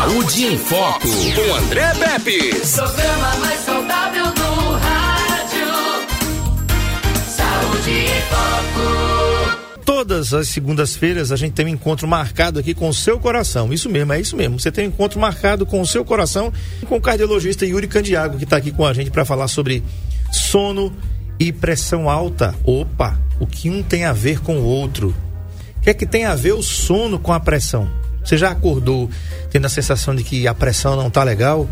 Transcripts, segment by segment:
Saúde em Foco, com André Pepe. Programa mais saudável do rádio. Saúde em Foco. Todas as segundas-feiras a gente tem um encontro marcado aqui com o seu coração. Isso mesmo, é isso mesmo. Você tem um encontro marcado com o seu coração com o cardiologista Yuri Candiago, que está aqui com a gente para falar sobre sono e pressão alta. Opa, o que um tem a ver com o outro? O que é que tem a ver o sono com a pressão? Você já acordou tendo a sensação de que a pressão não está legal?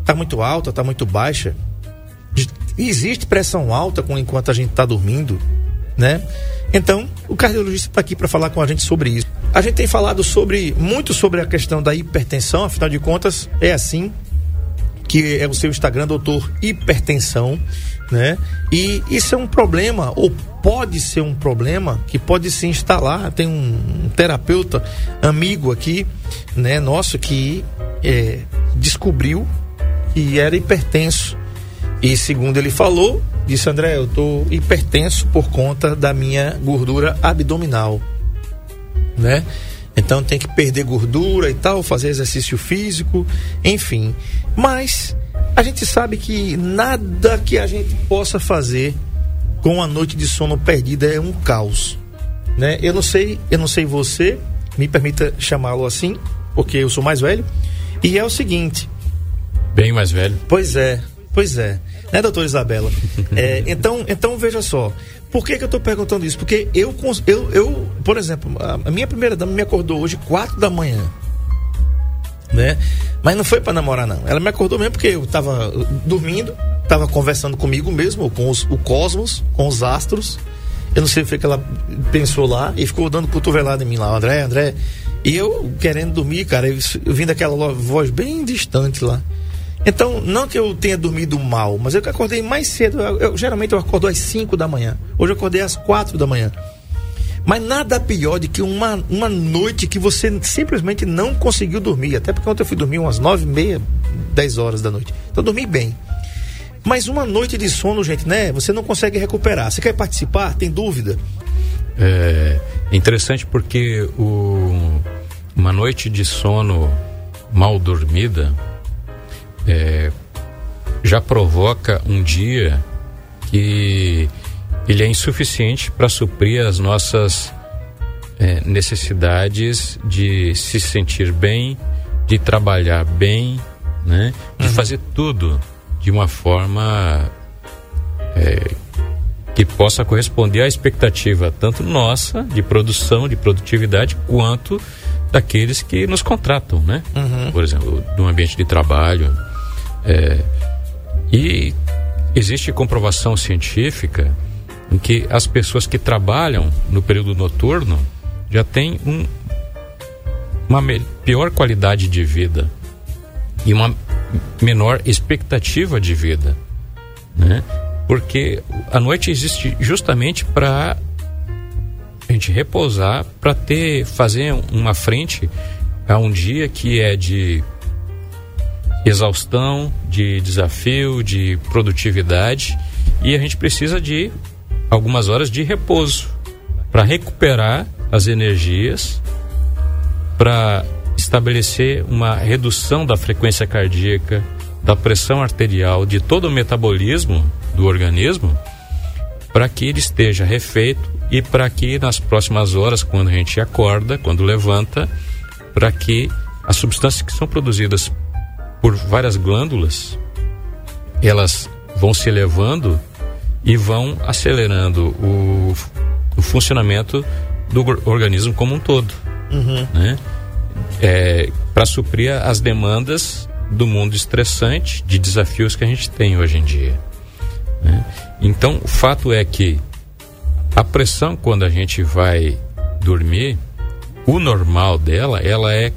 Está muito alta, está muito baixa? Existe pressão alta enquanto a gente está dormindo, né? Então, o cardiologista está aqui para falar com a gente sobre isso. A gente tem falado sobre muito sobre a questão da hipertensão, afinal de contas, é assim que é o seu Instagram, doutor Hipertensão, né? E isso é um problema, ou pode ser um problema, que pode se instalar. Tem um, um terapeuta amigo aqui, né, nosso, que é, descobriu que era hipertenso. E segundo ele falou, disse André, eu tô hipertenso por conta da minha gordura abdominal, né? Então tem que perder gordura e tal, fazer exercício físico, enfim. Mas a gente sabe que nada que a gente possa fazer com a noite de sono perdida é um caos, né? Eu não sei, eu não sei você, me permita chamá-lo assim, porque eu sou mais velho. E é o seguinte, bem mais velho. Pois é, pois é, né, doutora Isabela? é, então, então veja só, por que, que eu estou perguntando isso? Porque eu, eu, eu, por exemplo, a minha primeira dama me acordou hoje quatro da manhã, né? Mas não foi para namorar não. Ela me acordou mesmo porque eu estava dormindo, estava conversando comigo mesmo, com os, o cosmos, com os astros. Eu não sei o que ela pensou lá e ficou dando cotovelada em mim lá, André, André. E eu querendo dormir, cara, eu, eu vim daquela voz bem distante lá. Então, não que eu tenha dormido mal, mas eu que acordei mais cedo. Eu, eu, geralmente eu acordo às 5 da manhã. Hoje eu acordei às 4 da manhã. Mas nada pior do que uma, uma noite que você simplesmente não conseguiu dormir. Até porque ontem eu fui dormir umas 9 e meia, 10 horas da noite. Então dormi bem. Mas uma noite de sono, gente, né? Você não consegue recuperar. Você quer participar? Tem dúvida? É interessante porque o, uma noite de sono mal dormida é, já provoca um dia que ele é insuficiente para suprir as nossas é, necessidades de se sentir bem, de trabalhar bem, né? de uhum. fazer tudo de uma forma é, que possa corresponder à expectativa tanto nossa de produção, de produtividade, quanto daqueles que nos contratam, né? Uhum. Por exemplo, no ambiente de trabalho. É, e existe comprovação científica em que as pessoas que trabalham no período noturno já têm um, uma pior qualidade de vida e uma menor expectativa de vida, né? Porque a noite existe justamente para a gente repousar, para ter fazer uma frente a um dia que é de exaustão, de desafio, de produtividade e a gente precisa de algumas horas de repouso para recuperar as energias, para estabelecer uma redução da frequência cardíaca, da pressão arterial, de todo o metabolismo do organismo, para que ele esteja refeito e para que nas próximas horas, quando a gente acorda, quando levanta, para que as substâncias que são produzidas por várias glândulas, elas vão se elevando e vão acelerando o, o funcionamento do organismo como um todo, uhum. né? É, para suprir as demandas do mundo estressante, de desafios que a gente tem hoje em dia. Né? Então, o fato é que a pressão quando a gente vai dormir, o normal dela, ela é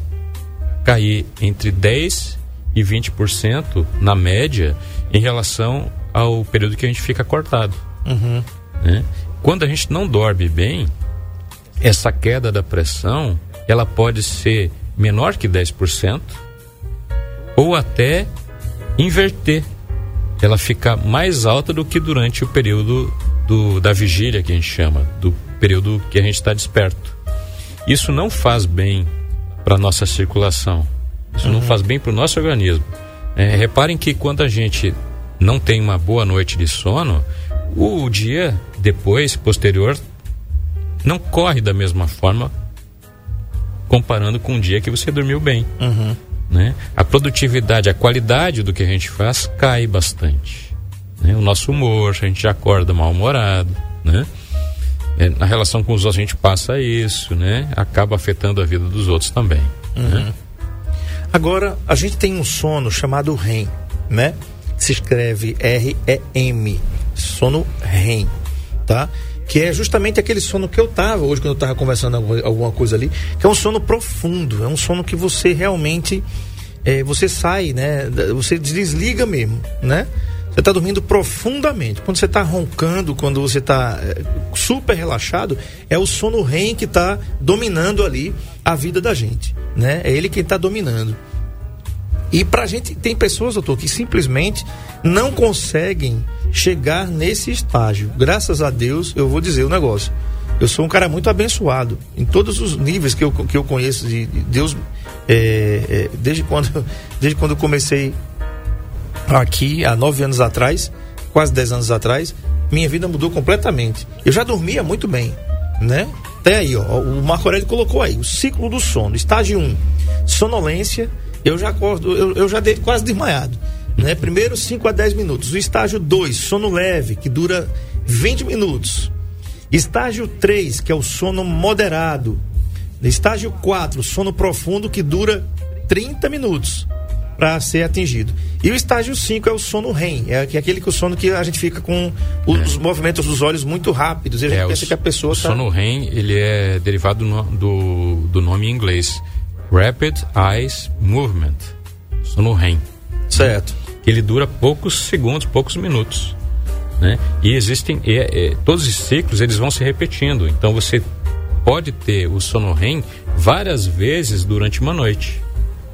cair entre 10 e 20% na média em relação ao período que a gente fica cortado. Uhum. Né? Quando a gente não dorme bem, essa queda da pressão ela pode ser menor que 10% ou até inverter. Ela fica mais alta do que durante o período do, da vigília, que a gente chama, do período que a gente está desperto. Isso não faz bem para nossa circulação Isso não faz bem para o nosso organismo. É, reparem que quando a gente não tem uma boa noite de sono, o dia depois, posterior, não corre da mesma forma comparando com o dia que você dormiu bem. Uhum. Né? A produtividade, a qualidade do que a gente faz cai bastante. Né? O nosso humor, a gente acorda mal-humorado. Né? É, na relação com os outros a gente passa isso, né? Acaba afetando a vida dos outros também. Né? Agora, a gente tem um sono chamado REM, né? Se escreve R-E-M, sono REM, tá? Que é justamente aquele sono que eu tava hoje, quando eu tava conversando alguma, coisa ali, que é um sono profundo, é um sono que você realmente, é, você sai, né? Você desliga mesmo, né? Você está dormindo profundamente. Quando você está roncando, quando você está super relaxado, é o sono REM que está dominando ali a vida da gente, né? É ele quem está dominando. E pra gente, tem pessoas, doutor, que simplesmente não conseguem chegar nesse estágio. Graças a Deus, eu vou dizer o negócio. Eu sou um cara muito abençoado. Em todos os níveis que eu, que eu conheço de de Deus, é, é, desde, quando, desde quando eu comecei aqui, há nove anos atrás, quase dez anos atrás, minha vida mudou completamente. Eu já dormia muito bem, né? Até aí, ó, o Marco Aurélio colocou aí, o ciclo do sono, estágio 1, sonolência, eu já acordo, eu, eu já dei quase desmaiado, né? Primeiro 5 a 10 minutos. O estágio 2, sono leve, que dura 20 minutos. Estágio 3, que é o sono moderado. Estágio 4, sono profundo, que dura 30 minutos para ser atingido. E o estágio 5 é o sono REM, é que- aquele que o sono que a gente fica com os movimentos dos olhos muito rápidos. E a gente É, o pensa que a pessoa o tá... sono REM, ele é derivado no- do, do nome em inglês. Rapid Eyes Movement. Sono REM. Certo. que ele dura poucos segundos, poucos minutos, né? E existem e, é, todos os ciclos eles vão se repetindo. Então você pode ter o sono REM várias vezes durante uma noite.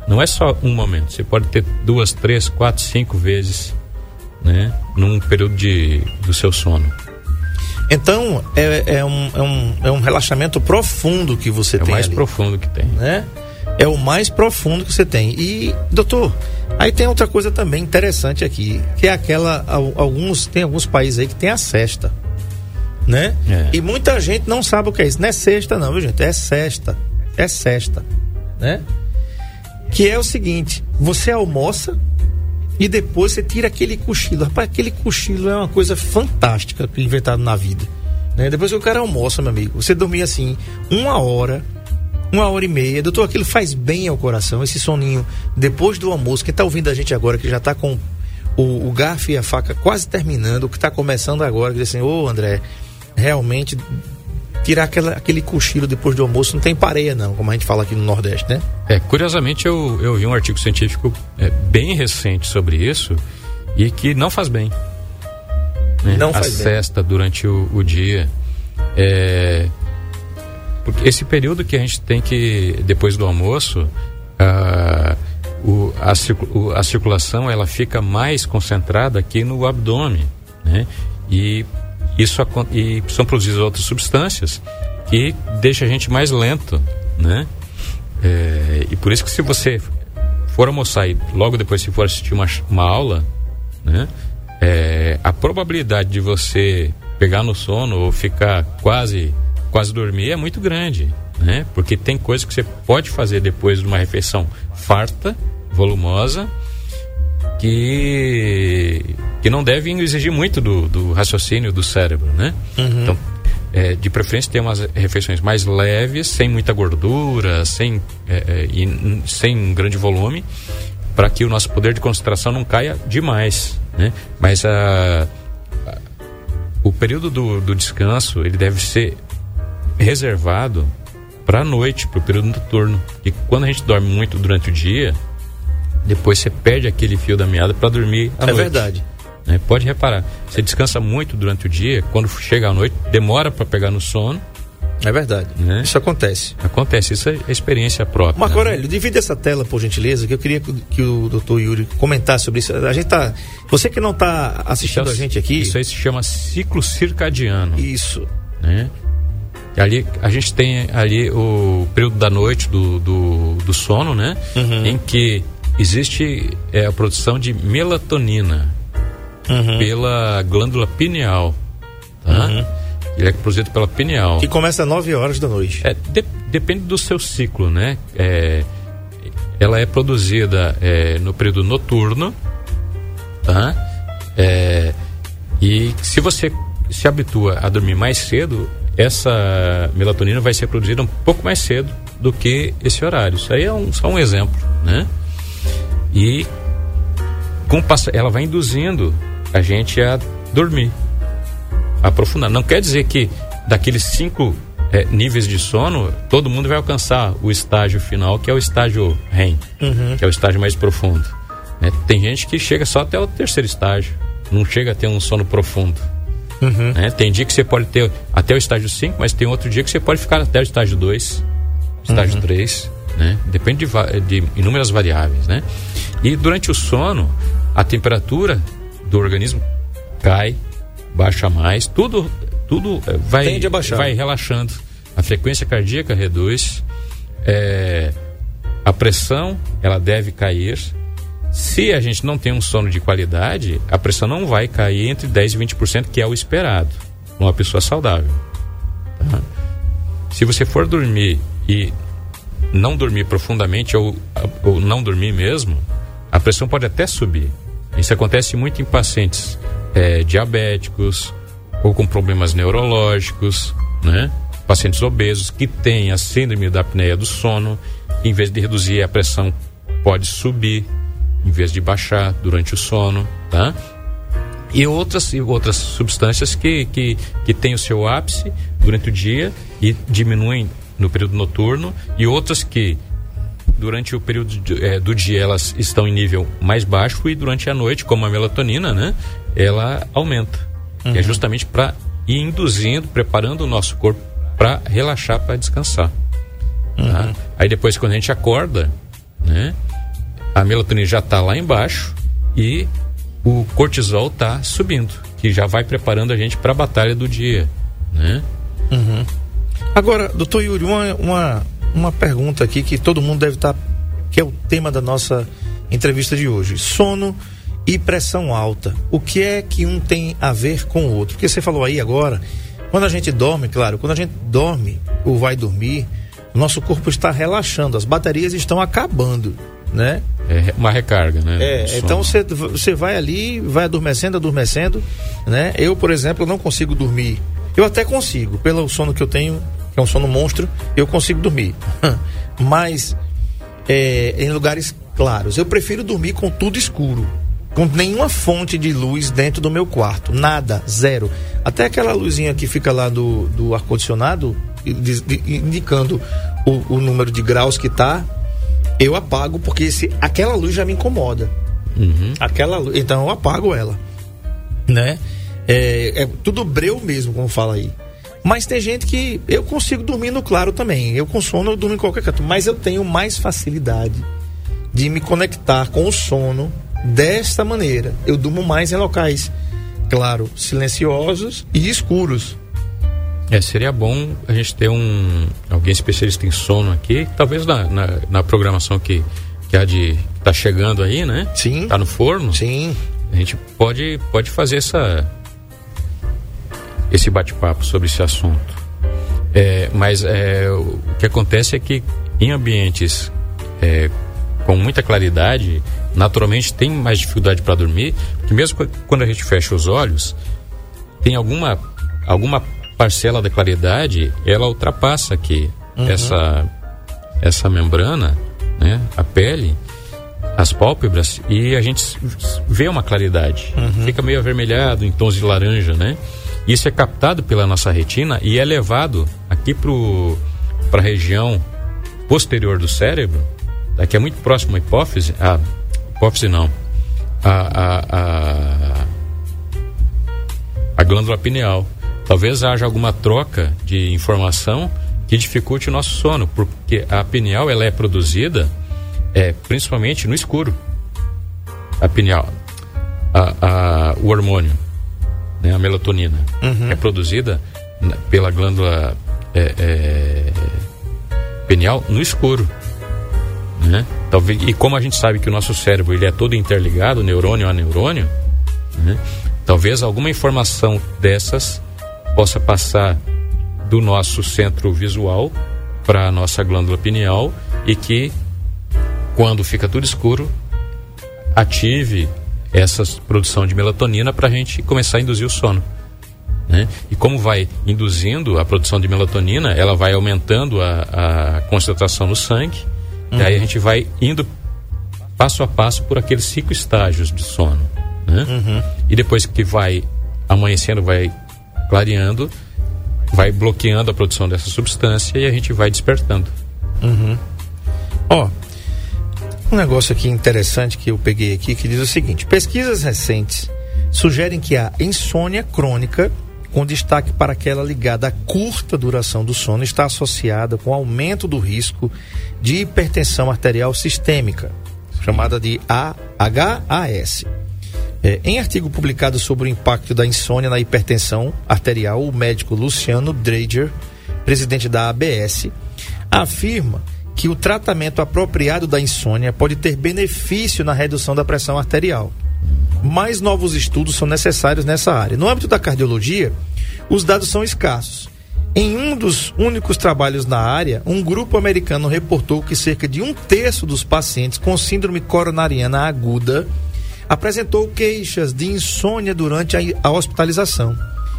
Não é só um momento. Você pode ter duas, três, quatro, cinco vezes, né? Num período de do seu sono. Então, é, é, um, é, um, é um relaxamento profundo que você É o tem mais ali, profundo que tem. né? É o mais profundo que você tem. E, doutor, aí tem outra coisa também interessante aqui, que é aquela, al- alguns, tem alguns países aí que tem a cesta, né? É. E muita gente não sabe o que é isso. Não é sexta não, viu gente? É sexta. É sexta, né? Que é o seguinte, você almoça e depois você tira aquele cochilo. Rapaz, aquele cochilo é uma coisa fantástica que inventaram na vida. Né? Depois que o cara almoça, meu amigo, você dormir assim, uma hora, uma hora e meia. Doutor, aquilo faz bem ao coração, esse soninho. Depois do almoço, quem tá ouvindo a gente agora, que já tá com o, o garfo e a faca quase terminando, o que tá começando agora, que diz assim, ô André, realmente tirar aquela, aquele cochilo depois do almoço não tem pareia não, como a gente fala aqui no Nordeste, né? É, curiosamente eu, eu vi um artigo científico é, bem recente sobre isso e que não faz bem. né? Não a faz bem. cesta durante o, o dia. É, porque esse período que a gente tem que, depois do almoço, ah, o- a, o- a circulação ela fica mais concentrada aqui no abdômen, né? E isso e são produzidas outras substâncias que deixa a gente mais lento, né? É, e por isso que se você for almoçar e logo depois se for assistir uma, uma aula, né? É, a probabilidade de você pegar no sono ou ficar quase quase dormir é muito grande, né? Porque tem coisas que você pode fazer depois de uma refeição farta, volumosa, que que não devem exigir muito do, do raciocínio do cérebro, né? Então, é, de preferência ter umas refeições mais leves, sem muita gordura, sem é, é, e sem um grande volume, para que o nosso poder de concentração não caia demais, né? Mas a, a- o período do, do descanso ele deve ser reservado para a noite, para o período noturno. E quando a gente dorme muito durante o dia, depois você perde aquele fio da meada para dormir à é noite. verdade. né? Pode reparar, você descansa muito durante o dia, quando chega à noite, demora para pegar no sono. É verdade. Né? Isso acontece. Acontece, isso é experiência própria. Marco né? Aurélio, divide essa tela, por gentileza, que eu queria que, o doutor Yuri comentasse sobre isso. A gente tá. Você que não está assistindo a gente aqui. Isso aí se chama ciclo circadiano. Isso. Né? Ali a gente tem ali o período da noite do, do, do sono, né? Uhum. Em que existe é, a produção de melatonina Uhum. pela glândula pineal, tá? Ele é produzido pela pineal. Que começa às 9 horas da noite. É, de- depende do seu ciclo, né? É, ela é produzida é, no período noturno, tá? É, e se você se habitua a dormir mais cedo, essa melatonina vai ser produzida um pouco mais cedo do que esse horário. Isso aí é um, só um exemplo, né? E com ela vai induzindo a gente a dormir aprofundar. Não quer dizer que daqueles cinco eh, níveis de sono, todo mundo vai alcançar o estágio final, que é o estágio REM, que é o estágio mais profundo. né? Tem gente que chega só até o terceiro estágio, não chega a ter um sono profundo. Né? Tem dia que você pode ter até o estágio 5, mas tem outro dia que você pode ficar até o estágio 2, estágio 3, né? Depende de, de inúmeras variáveis, né? E durante o sono, a temperatura do organismo cai, baixa mais, tudo tudo eh, vai Tende a baixar. vai relaxando. A frequência cardíaca reduz, eh, a pressão ela deve cair. Se a gente não tem um sono de qualidade, a pressão não vai cair entre 10 e 20%, que é o esperado numa pessoa saudável. tá? Se você for dormir e não dormir profundamente ou, ou não dormir mesmo, a pressão pode até subir. Isso acontece muito em pacientes eh, diabéticos ou com problemas neurológicos, né? Pacientes obesos que têm a síndrome da apneia do sono, em vez de reduzir a pressão, pode subir, em vez de baixar durante o sono, tá? e outras, e outras substâncias que, que, que têm o seu ápice durante o dia e diminuem no período noturno, e outras que durante o período de- eh, do dia elas estão em nível mais baixo e durante a noite, como a melatonina, né, ela aumenta. E é justamente para ir induzindo, preparando o nosso corpo para relaxar, para descansar. tá? Aí depois, quando a gente acorda, né, a melatonina já está lá embaixo e o cortisol está subindo, que já vai preparando a gente para a batalha do dia, né? Agora, doutor Yuri, uma, uma, uma pergunta aqui que todo mundo deve estar. que é o tema da nossa entrevista de hoje: sono e pressão alta. O que é que um tem a ver com o outro? Porque você falou aí agora, quando a gente dorme, claro, quando a gente dorme ou vai dormir, nosso corpo está relaxando, as baterias estão acabando, né? É uma recarga, né? É, então você, você vai ali, vai adormecendo, adormecendo, né? Eu, por exemplo, não consigo dormir. Eu até consigo, pelo sono que eu tenho, que é um sono monstro, eu consigo dormir. Mas é, em lugares claros. Eu prefiro dormir com tudo escuro. Com nenhuma fonte de luz dentro do meu quarto. Nada, zero. Até aquela luzinha que fica lá do, do ar-condicionado, indicando o, o número de graus que tá, eu apago, porque esse, aquela luz já me incomoda. Aquela luz, então eu apago ela. Né? É, é tudo breu mesmo, como fala aí. Mas tem gente que eu consigo dormir no claro também. Eu com sono eu durmo em qualquer canto. Mas eu tenho mais facilidade de me conectar com o sono desta maneira. Eu durmo mais em locais, claro, silenciosos e escuros. É, seria bom a gente ter um alguém especialista em sono aqui, talvez na, na, na programação que, que há de que tá chegando aí, né? Sim. Tá no forno. Sim. A gente pode, pode fazer essa esse bate-papo sobre esse assunto. É, mas é, o que acontece é que em ambientes é, com muita claridade, naturalmente tem mais dificuldade para dormir, porque mesmo qu- quando a gente fecha os olhos, tem alguma alguma parcela da claridade, ela ultrapassa aqui essa essa membrana, né, a pele, as pálpebras e a gente vê uma claridade. Fica meio avermelhado em tons de laranja, né? Isso é captado pela nossa retina e é levado aqui para a região posterior do cérebro, que é muito próximo à hipófise. A hipófise não. A, a, a, a glândula pineal. Talvez haja alguma troca de informação que dificulte o nosso sono, porque a pineal ela é produzida é, principalmente no escuro. A pineal, a, a, o hormônio, né, a melatonina, é produzida pela glândula é, é, penial no escuro. Né? Talvez, e como a gente sabe que o nosso cérebro ele é todo interligado, neurônio a neurônio, né? talvez alguma informação dessas possa passar do nosso centro visual para a nossa glândula pineal e que, quando fica tudo escuro, ative essa produção de melatonina para a gente começar a induzir o sono. Né? E como vai induzindo a produção de melatonina, ela vai aumentando a, a concentração no sangue, uhum. aí a gente vai indo passo a passo por aqueles cinco estágios de sono. Né? Uhum. E depois que vai amanhecendo, vai clareando, vai bloqueando a produção dessa substância e a gente vai despertando. Uhum. Ó, um negócio aqui interessante que eu peguei aqui que diz o seguinte: pesquisas recentes sugerem que a insônia crônica, com destaque para aquela ligada à curta duração do sono, está associada com aumento do risco de hipertensão arterial sistêmica, chamada de AHAS. É, em artigo publicado sobre o impacto da insônia na hipertensão arterial, o médico Luciano Drager, presidente da ABS, afirma que o tratamento apropriado da insônia pode ter benefício na redução da pressão arterial. Mais novos estudos são necessários nessa área. No âmbito da cardiologia, os dados são escassos. Em um dos únicos trabalhos na área, um grupo americano reportou que cerca de um terço dos pacientes com síndrome coronariana aguda apresentou queixas de insônia durante a hospitalização.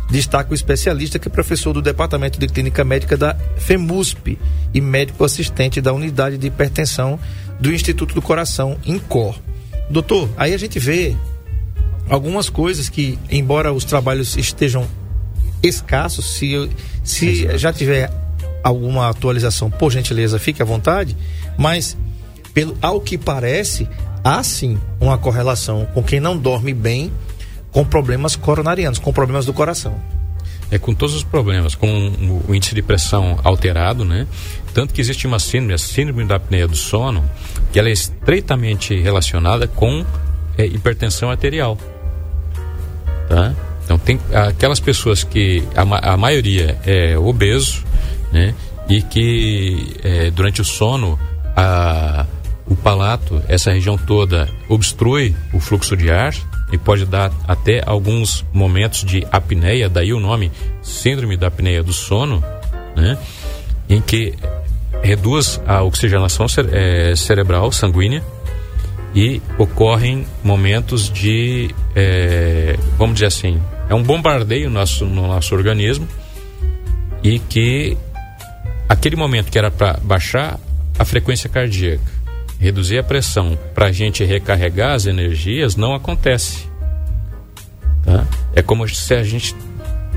Destaca o especialista que é professor do Departamento de Clínica Médica da FEMUSP e médico assistente da Unidade de Hipertensão do Instituto do Coração, INCOR. Doutor, aí a gente vê algumas coisas que, embora os trabalhos estejam escassos, se, se já tiver alguma atualização, por gentileza, fique à vontade, mas pelo, ao que parece, há sim uma correlação com quem não dorme bem com problemas coronarianos, com problemas do coração. É com todos os problemas, com o índice de pressão alterado, né? Tanto que existe uma síndrome, a síndrome da apneia do sono, que ela é estreitamente relacionada com é, hipertensão arterial. Tá? Então tem aquelas pessoas que a, a maioria é obeso, né? E que é, durante o sono a, o palato, essa região toda obstrui o fluxo de ar, e pode dar até alguns momentos de apneia, daí o nome síndrome da apneia do sono, né? Em que reduz a oxigenação é, cerebral sanguínea e ocorrem momentos de, é, vamos dizer assim, é um bombardeio no nosso, no nosso organismo e que aquele momento que era para baixar a frequência cardíaca reduzir a pressão para a gente recarregar as energias não acontece. Tá? É como se a gente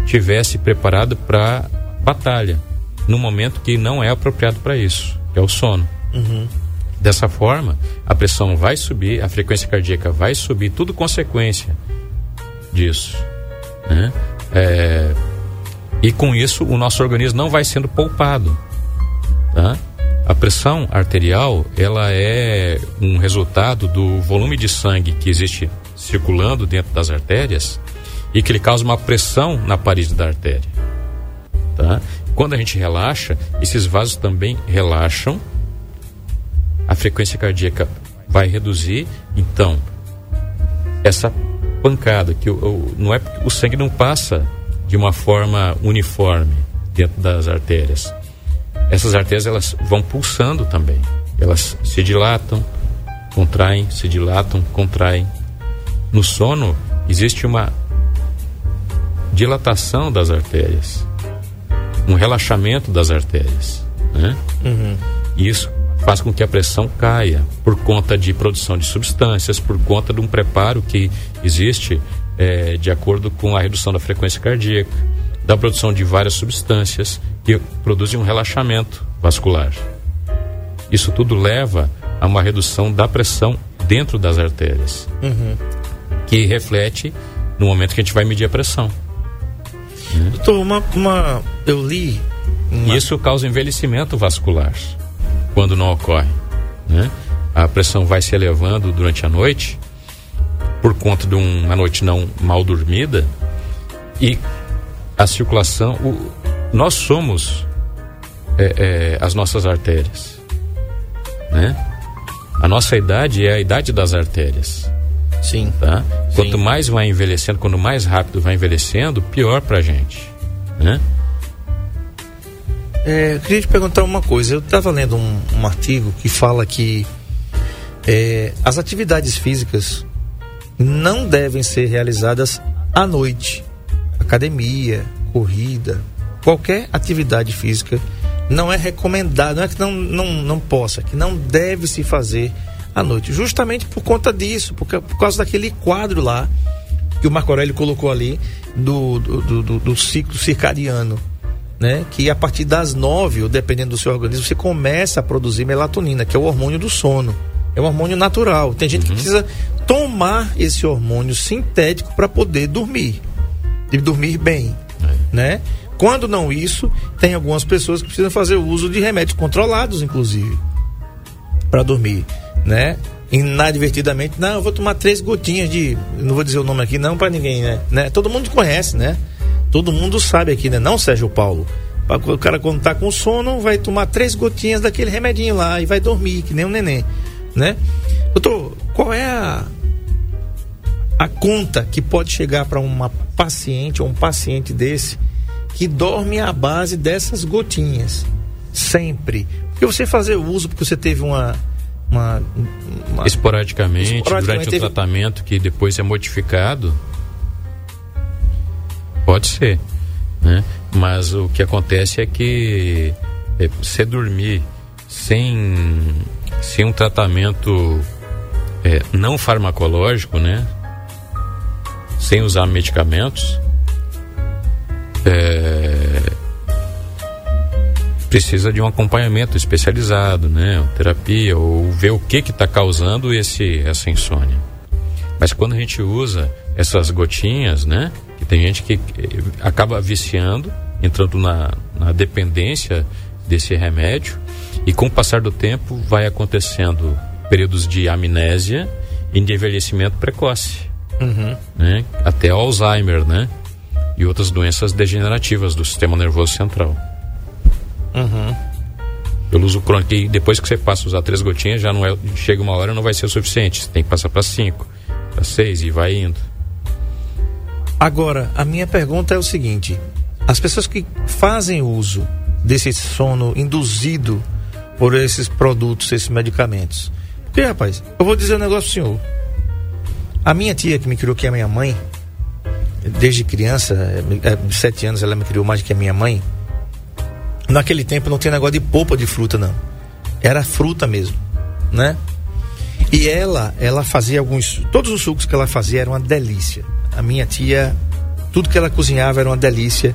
tivesse preparado para batalha, no momento que não é apropriado para isso, que é o sono. Uhum. Dessa forma, a pressão vai subir, a frequência cardíaca vai subir, tudo consequência disso. Né? É, e com isso, o nosso organismo não vai sendo poupado. Tá? A pressão arterial, ela é um resultado do volume de sangue que existe circulando dentro das artérias e que ele causa uma pressão na parede da artéria. Tá? Quando a gente relaxa, esses vasos também relaxam, a frequência cardíaca vai reduzir, então essa pancada que o, não é o sangue não passa de uma forma uniforme dentro das artérias essas artérias elas vão pulsando também. Elas se dilatam, contraem, se dilatam, contraem. No sono existe uma dilatação das artérias, um relaxamento das artérias, né? Uhum. E isso faz com que a pressão caia por conta de produção de substâncias, por conta de um preparo que existe é, de acordo com a redução da frequência cardíaca, da produção de várias substâncias que produzem um relaxamento vascular. Isso tudo leva a uma redução da pressão dentro das artérias, uhum. que reflete no momento que a gente vai medir a pressão. Né? Doutor, uma, uma, eu li. Uma... Isso causa envelhecimento vascular quando não ocorre. Né? A pressão vai se elevando durante a noite por conta de uma noite não mal dormida e a circulação, o, nós somos é, é, as nossas artérias. Né? A nossa idade é a idade das artérias. Sim. Tá? Sim. Quanto mais vai envelhecendo, quanto mais rápido vai envelhecendo, pior pra gente. Né? É, eu queria te perguntar uma coisa. Eu estava lendo um, um, artigo que fala que é, as atividades físicas não devem ser realizadas à noite. Academia, corrida, qualquer atividade física não é recomendado, não é que não, não, não possa, que não deve se fazer à noite. Justamente por conta disso, por, por causa daquele quadro lá que o Marco Aurélio colocou ali do, do, do, do ciclo circadiano. Né? Que a partir das nove, ou dependendo do seu organismo, você começa a produzir melatonina, que é o hormônio do sono. É um hormônio natural. Tem gente uhum. que precisa tomar esse hormônio sintético para poder dormir. E dormir bem. É. Né? Quando não isso, tem algumas pessoas que precisam fazer uso de remédios controlados, inclusive, para dormir, né? Inadvertidamente, não, eu vou tomar três gotinhas de, não vou dizer o nome aqui não para ninguém, né? né? Todo mundo conhece, né? Todo mundo sabe aqui, né? Não, Sérgio Paulo. O cara quando tá com sono vai tomar três gotinhas daquele remedinho lá e vai dormir que nem um neném, né? Doutor, qual é a a conta que pode chegar para uma paciente ou um paciente desse que dorme à base dessas gotinhas. Sempre. Porque você fazer uso, porque você teve uma. uma, uma esporadicamente, esporadicamente, durante teve... o tratamento que depois é modificado. Pode ser. Né? Mas o que acontece é que é, você dormir sem, sem um tratamento é, não farmacológico, né? Sem usar medicamentos, é, precisa de um acompanhamento especializado, né? Terapia, ou ver o que está causando esse, essa insônia. Mas quando a gente usa essas gotinhas, né? Que tem gente que acaba viciando, entrando na, na dependência desse remédio, e com o passar do tempo vai acontecendo períodos de amnésia e de envelhecimento precoce. Uhum. Né? Até Alzheimer, né? e outras doenças degenerativas do sistema nervoso central. Uhum. Pelo uso crônico, e depois que você passa a usar três gotinhas, já não é, chega uma hora não vai ser o suficiente. Você tem que passar para cinco, para seis e vai indo. Agora, a minha pergunta é o seguinte: as pessoas que fazem uso desse sono induzido por esses produtos, esses medicamentos. Porque, rapaz, eu vou dizer um negócio pro senhor. A minha tia que me criou, que é a minha mãe, desde criança, é, de sete anos, ela me criou mais do que a minha mãe. Naquele tempo não tinha negócio de polpa de fruta, não. Era fruta mesmo, né? E ela, ela fazia alguns. Todos os sucos que ela fazia eram uma delícia. A minha tia, tudo que ela cozinhava era uma delícia.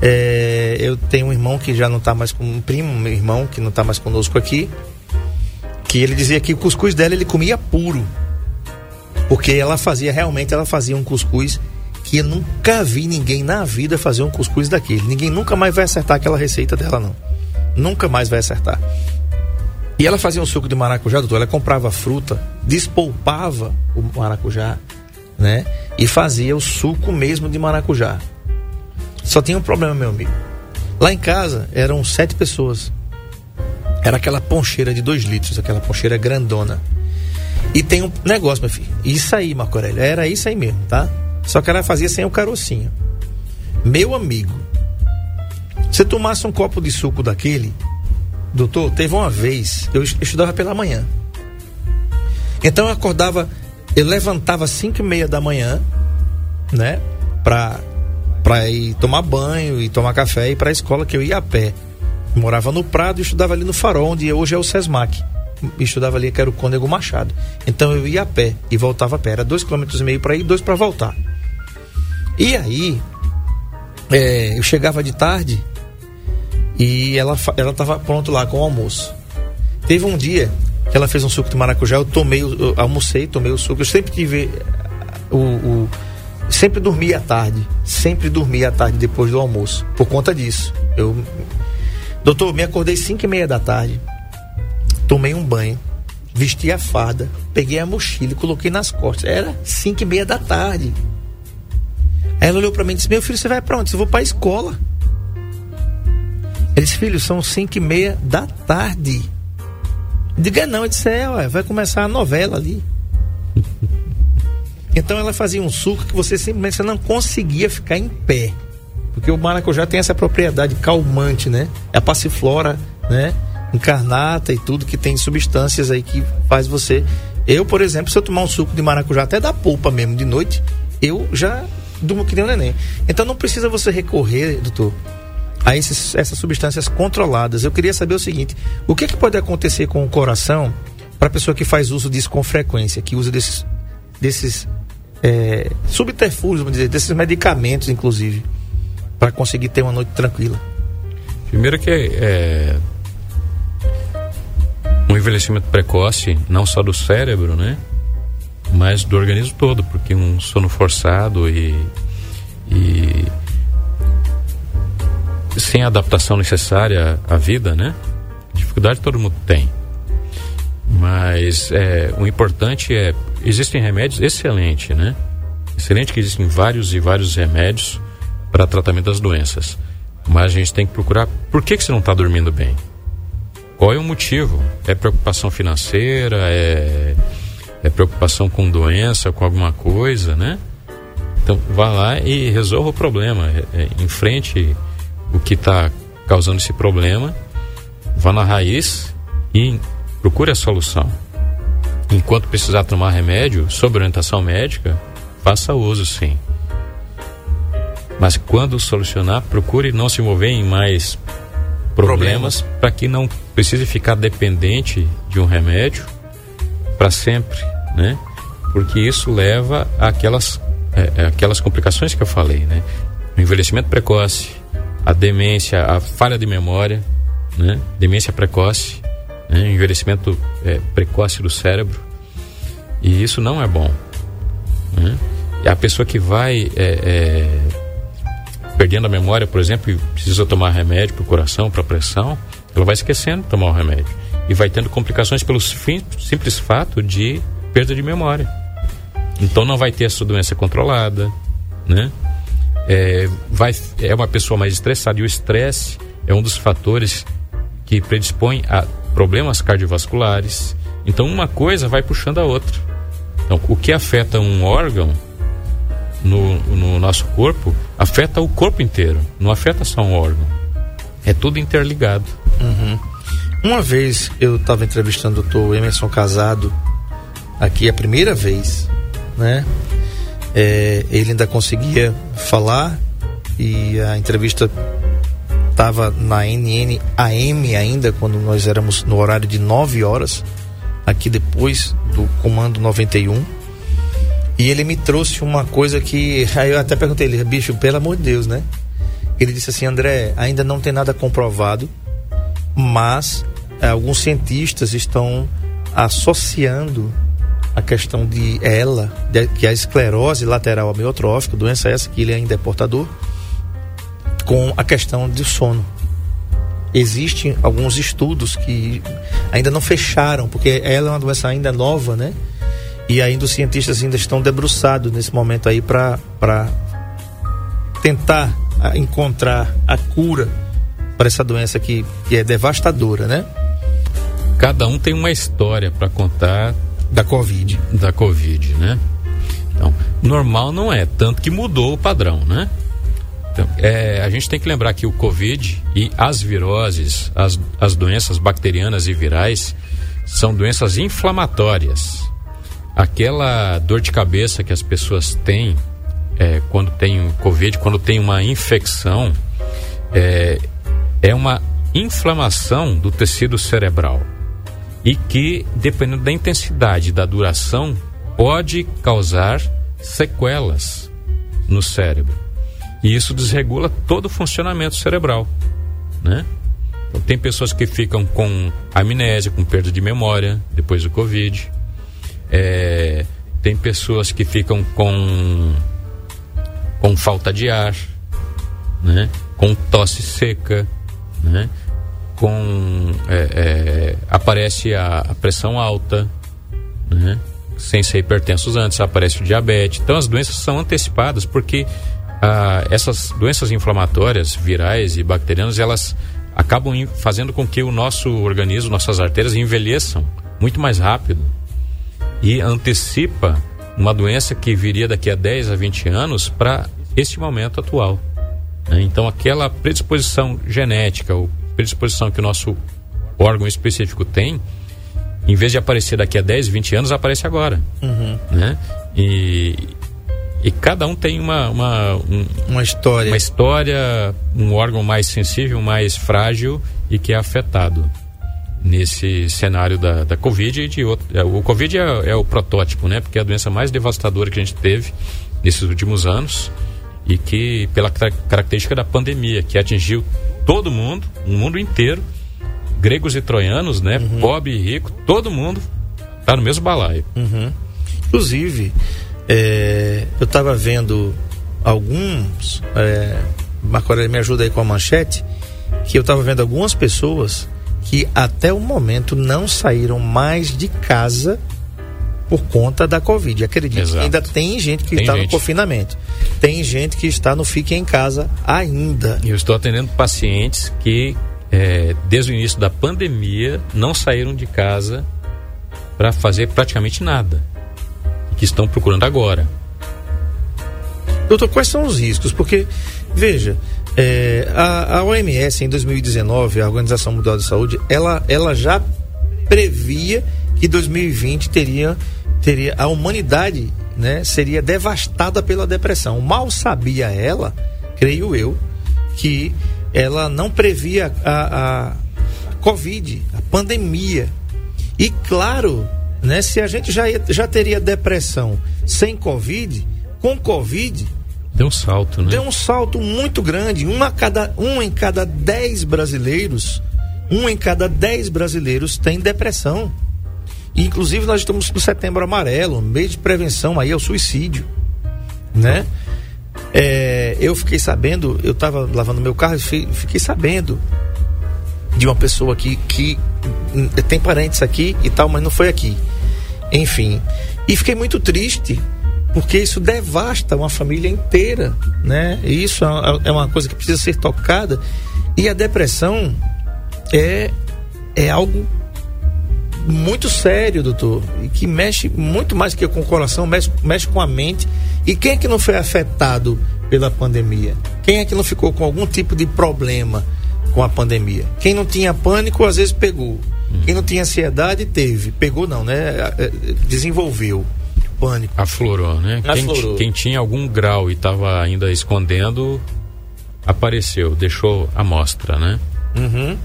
É, eu tenho um irmão que já não está mais com um primo, meu irmão que não está mais conosco aqui, que ele dizia que o cuscuz dela ele comia puro, porque ela fazia realmente, ela fazia um cuscuz que eu nunca vi ninguém na vida fazer um cuscuz daquele. Ninguém nunca mais vai acertar aquela receita dela, não. Nunca mais vai acertar. E ela fazia um suco de maracujá, doutor. Ela comprava fruta, despolpava o maracujá, né? E fazia o suco mesmo de maracujá. Só tinha um problema, meu amigo. Lá em casa eram sete pessoas. Era aquela poncheira de dois litros, aquela poncheira grandona. E tem um negócio, meu filho. Isso aí, Marco Aurélio. Era isso aí mesmo, tá? Só que ela fazia sem o carocinho. Meu amigo, você tomasse um copo de suco daquele, doutor, teve uma vez, eu estudava pela manhã. Então eu acordava, eu levantava às 5 e meia da manhã, né? Pra, pra ir tomar banho e tomar café e ir pra escola que eu ia a pé. Morava no Prado e estudava ali no Farol, onde hoje é o Sesmac. Estudava ali que era o Cônego Machado. Então eu ia a pé e voltava a pé. Era dois quilômetros e meio para ir, dois para voltar. E aí, é, eu chegava de tarde e ela ela estava pronto lá com o almoço. Teve um dia que ela fez um suco de maracujá, eu tomei, eu almocei, tomei o suco. Eu sempre tive o, o sempre dormia à tarde, sempre dormia à tarde depois do almoço, por conta disso. Eu, doutor, me acordei cinco e meia da tarde, tomei um banho, vesti a farda, peguei a mochila e coloquei nas costas. Era cinco e meia da tarde. Aí ela olhou para mim e disse: Meu filho, você vai para onde? Eu vou para a escola. Disse, filho, são cinco e meia da tarde. Diga não, eu disse, é, ué, vai começar a novela ali. Então ela fazia um suco que você simplesmente não conseguia ficar em pé. Porque o maracujá tem essa propriedade calmante, né? É a passiflora, né? Encarnata e tudo que tem substâncias aí que faz você. Eu, por exemplo, se eu tomar um suco de maracujá até da polpa mesmo de noite, eu já durmo que nem um neném. Então não precisa você recorrer, doutor, a esses, essas substâncias controladas. Eu queria saber o seguinte: o que, é que pode acontecer com o coração para a pessoa que faz uso disso com frequência, que usa desses, desses é, subterfúgios, vamos dizer, desses medicamentos, inclusive, para conseguir ter uma noite tranquila? Primeiro que é, um envelhecimento precoce, não só do cérebro, né? Mas do organismo todo, porque um sono forçado e, e sem a adaptação necessária à vida, né? Dificuldade todo mundo tem. Mas é, o importante é, existem remédios excelentes, né? Excelente que existem vários e vários remédios para tratamento das doenças. Mas a gente tem que procurar por que, que você não está dormindo bem. Qual é o motivo? É preocupação financeira? É, é preocupação com doença, com alguma coisa, né? Então vá lá e resolva o problema. É, é, enfrente o que está causando esse problema, vá na raiz e procure a solução. Enquanto precisar tomar remédio, sob orientação médica, faça uso sim. Mas quando solucionar, procure não se envolver em mais problemas para que não precise ficar dependente de um remédio para sempre, né? Porque isso leva àquelas, é, é, complicações que eu falei, né? O envelhecimento precoce, a demência, a falha de memória, né? demência precoce, né? envelhecimento é, precoce do cérebro. E isso não é bom. Né? E a pessoa que vai é, é, perdendo a memória, por exemplo, e precisa tomar remédio para o coração, para a pressão, ela vai esquecendo de tomar o remédio. E vai tendo complicações pelo simples fato de perda de memória. Então não vai ter a sua doença controlada, né? é, vai, é uma pessoa mais estressada. E o estresse é um dos fatores que predispõe a problemas cardiovasculares. Então, uma coisa vai puxando a outra. Então, o que afeta um órgão no, no nosso corpo afeta o corpo inteiro, não afeta só um órgão. É tudo interligado. Uhum. Uma vez eu estava entrevistando o doutor Emerson Casado, aqui a primeira vez, né? É, ele ainda conseguia falar e a entrevista estava na NN AM ainda, quando nós éramos no horário de 9 horas, aqui depois do Comando 91. E ele me trouxe uma coisa que. Aí eu até perguntei ele, bicho, pelo amor de Deus, né? Ele disse assim: André, ainda não tem nada comprovado, mas é, alguns cientistas estão associando a questão de ela, de, que é a esclerose lateral amiotrófica, doença essa que ele ainda é portador, com a questão do sono. Existem alguns estudos que ainda não fecharam, porque ela é uma doença ainda nova, né? E ainda os cientistas ainda estão debruçados nesse momento aí para tentar encontrar a cura para essa doença que, que é devastadora, né? Cada um tem uma história para contar da Covid. Da Covid, né? Então, normal não é, tanto que mudou o padrão, né? Então, é, a gente tem que lembrar que o Covid e as viroses, as, as doenças bacterianas e virais, são doenças inflamatórias. Aquela dor de cabeça que as pessoas têm é, quando tem Covid, quando tem uma infecção, é, é uma inflamação do tecido cerebral e que, dependendo da intensidade da duração, pode causar sequelas no cérebro. E isso desregula todo o funcionamento cerebral, né? Então, tem pessoas que ficam com amnésia, com perda de memória depois do Covid. É, tem pessoas que ficam com, com falta de ar, né? com tosse seca, né? com é, é, aparece a, a, pressão alta, né? sem ser hipertensos antes, aparece o diabetes. Então as doenças são antecipadas porque ah, essas doenças inflamatórias, virais e bacterianas, elas acabam fazendo com que o nosso organismo, nossas artérias envelheçam muito mais rápido e antecipa uma doença que viria daqui a 10 a 20 anos para este momento atual. né? Então, aquela predisposição genética ou predisposição que o nosso órgão específico tem, em vez de aparecer daqui a 10, 20 anos, aparece agora. Né? E, e cada um tem uma, uma, um- Uma história. uma história, um órgão mais sensível, mais frágil e que é afetado nesse cenário da, da Covid e de outro. é, O Covid é, é o protótipo, né? Porque é a doença mais devastadora que a gente teve nesses últimos anos e que, pela ca- característica da pandemia, que atingiu todo mundo, o mundo inteiro, gregos e troianos, né? Pobre e rico, todo mundo tá no mesmo balaio. Inclusive, é, eu estava vendo alguns. É, Marco me ajuda aí com a manchete. Que eu estava vendo algumas pessoas que até o momento não saíram mais de casa por conta da Covid. Acredito que Exato. ainda tem gente que está no confinamento. Tem gente que está no fique em casa ainda. Eu estou atendendo pacientes que, é, desde o início da pandemia, não saíram de casa para fazer praticamente nada. E que estão procurando agora. Doutor, quais são os riscos? Porque, veja, é, a, a OMS em 2019, a Organização Mundial de Saúde, ela, ela já previa que 2020 teria, teria a humanidade né, seria devastada pela depressão. Mal sabia ela, creio eu, que ela não previa a, a Covid, a pandemia. E claro, né, se a gente já, já teria depressão sem Covid, com Covid, Deu um salto, né? deu um salto muito grande. Um, a cada, um em cada dez brasileiros, um em cada dez brasileiros tem depressão. E, inclusive, nós estamos no setembro amarelo, mês de prevenção aí ao suicídio. Né? É, eu fiquei sabendo, eu estava lavando meu carro e fi- fiquei sabendo de uma pessoa que, que hum, tem parentes aqui e tal, mas não foi aqui. Enfim. E fiquei muito triste, porque isso devasta uma família inteira, né? E isso é- é uma coisa que precisa ser tocada. E a depressão é, é algo muito sério, doutor, e que mexe muito mais que com o coração, mexe, mexe com a mente. E quem é que não foi afetado pela pandemia? Quem é que não ficou com algum tipo de problema com a pandemia? Quem não tinha pânico, às vezes pegou. Quem não tinha ansiedade, teve. Pegou não, né? É, é, Desenvolveu pânico. Aflorou, né? Quem, Aflorou. quem tinha algum grau e estava ainda escondendo, apareceu, deixou a mostra, né? Uhum.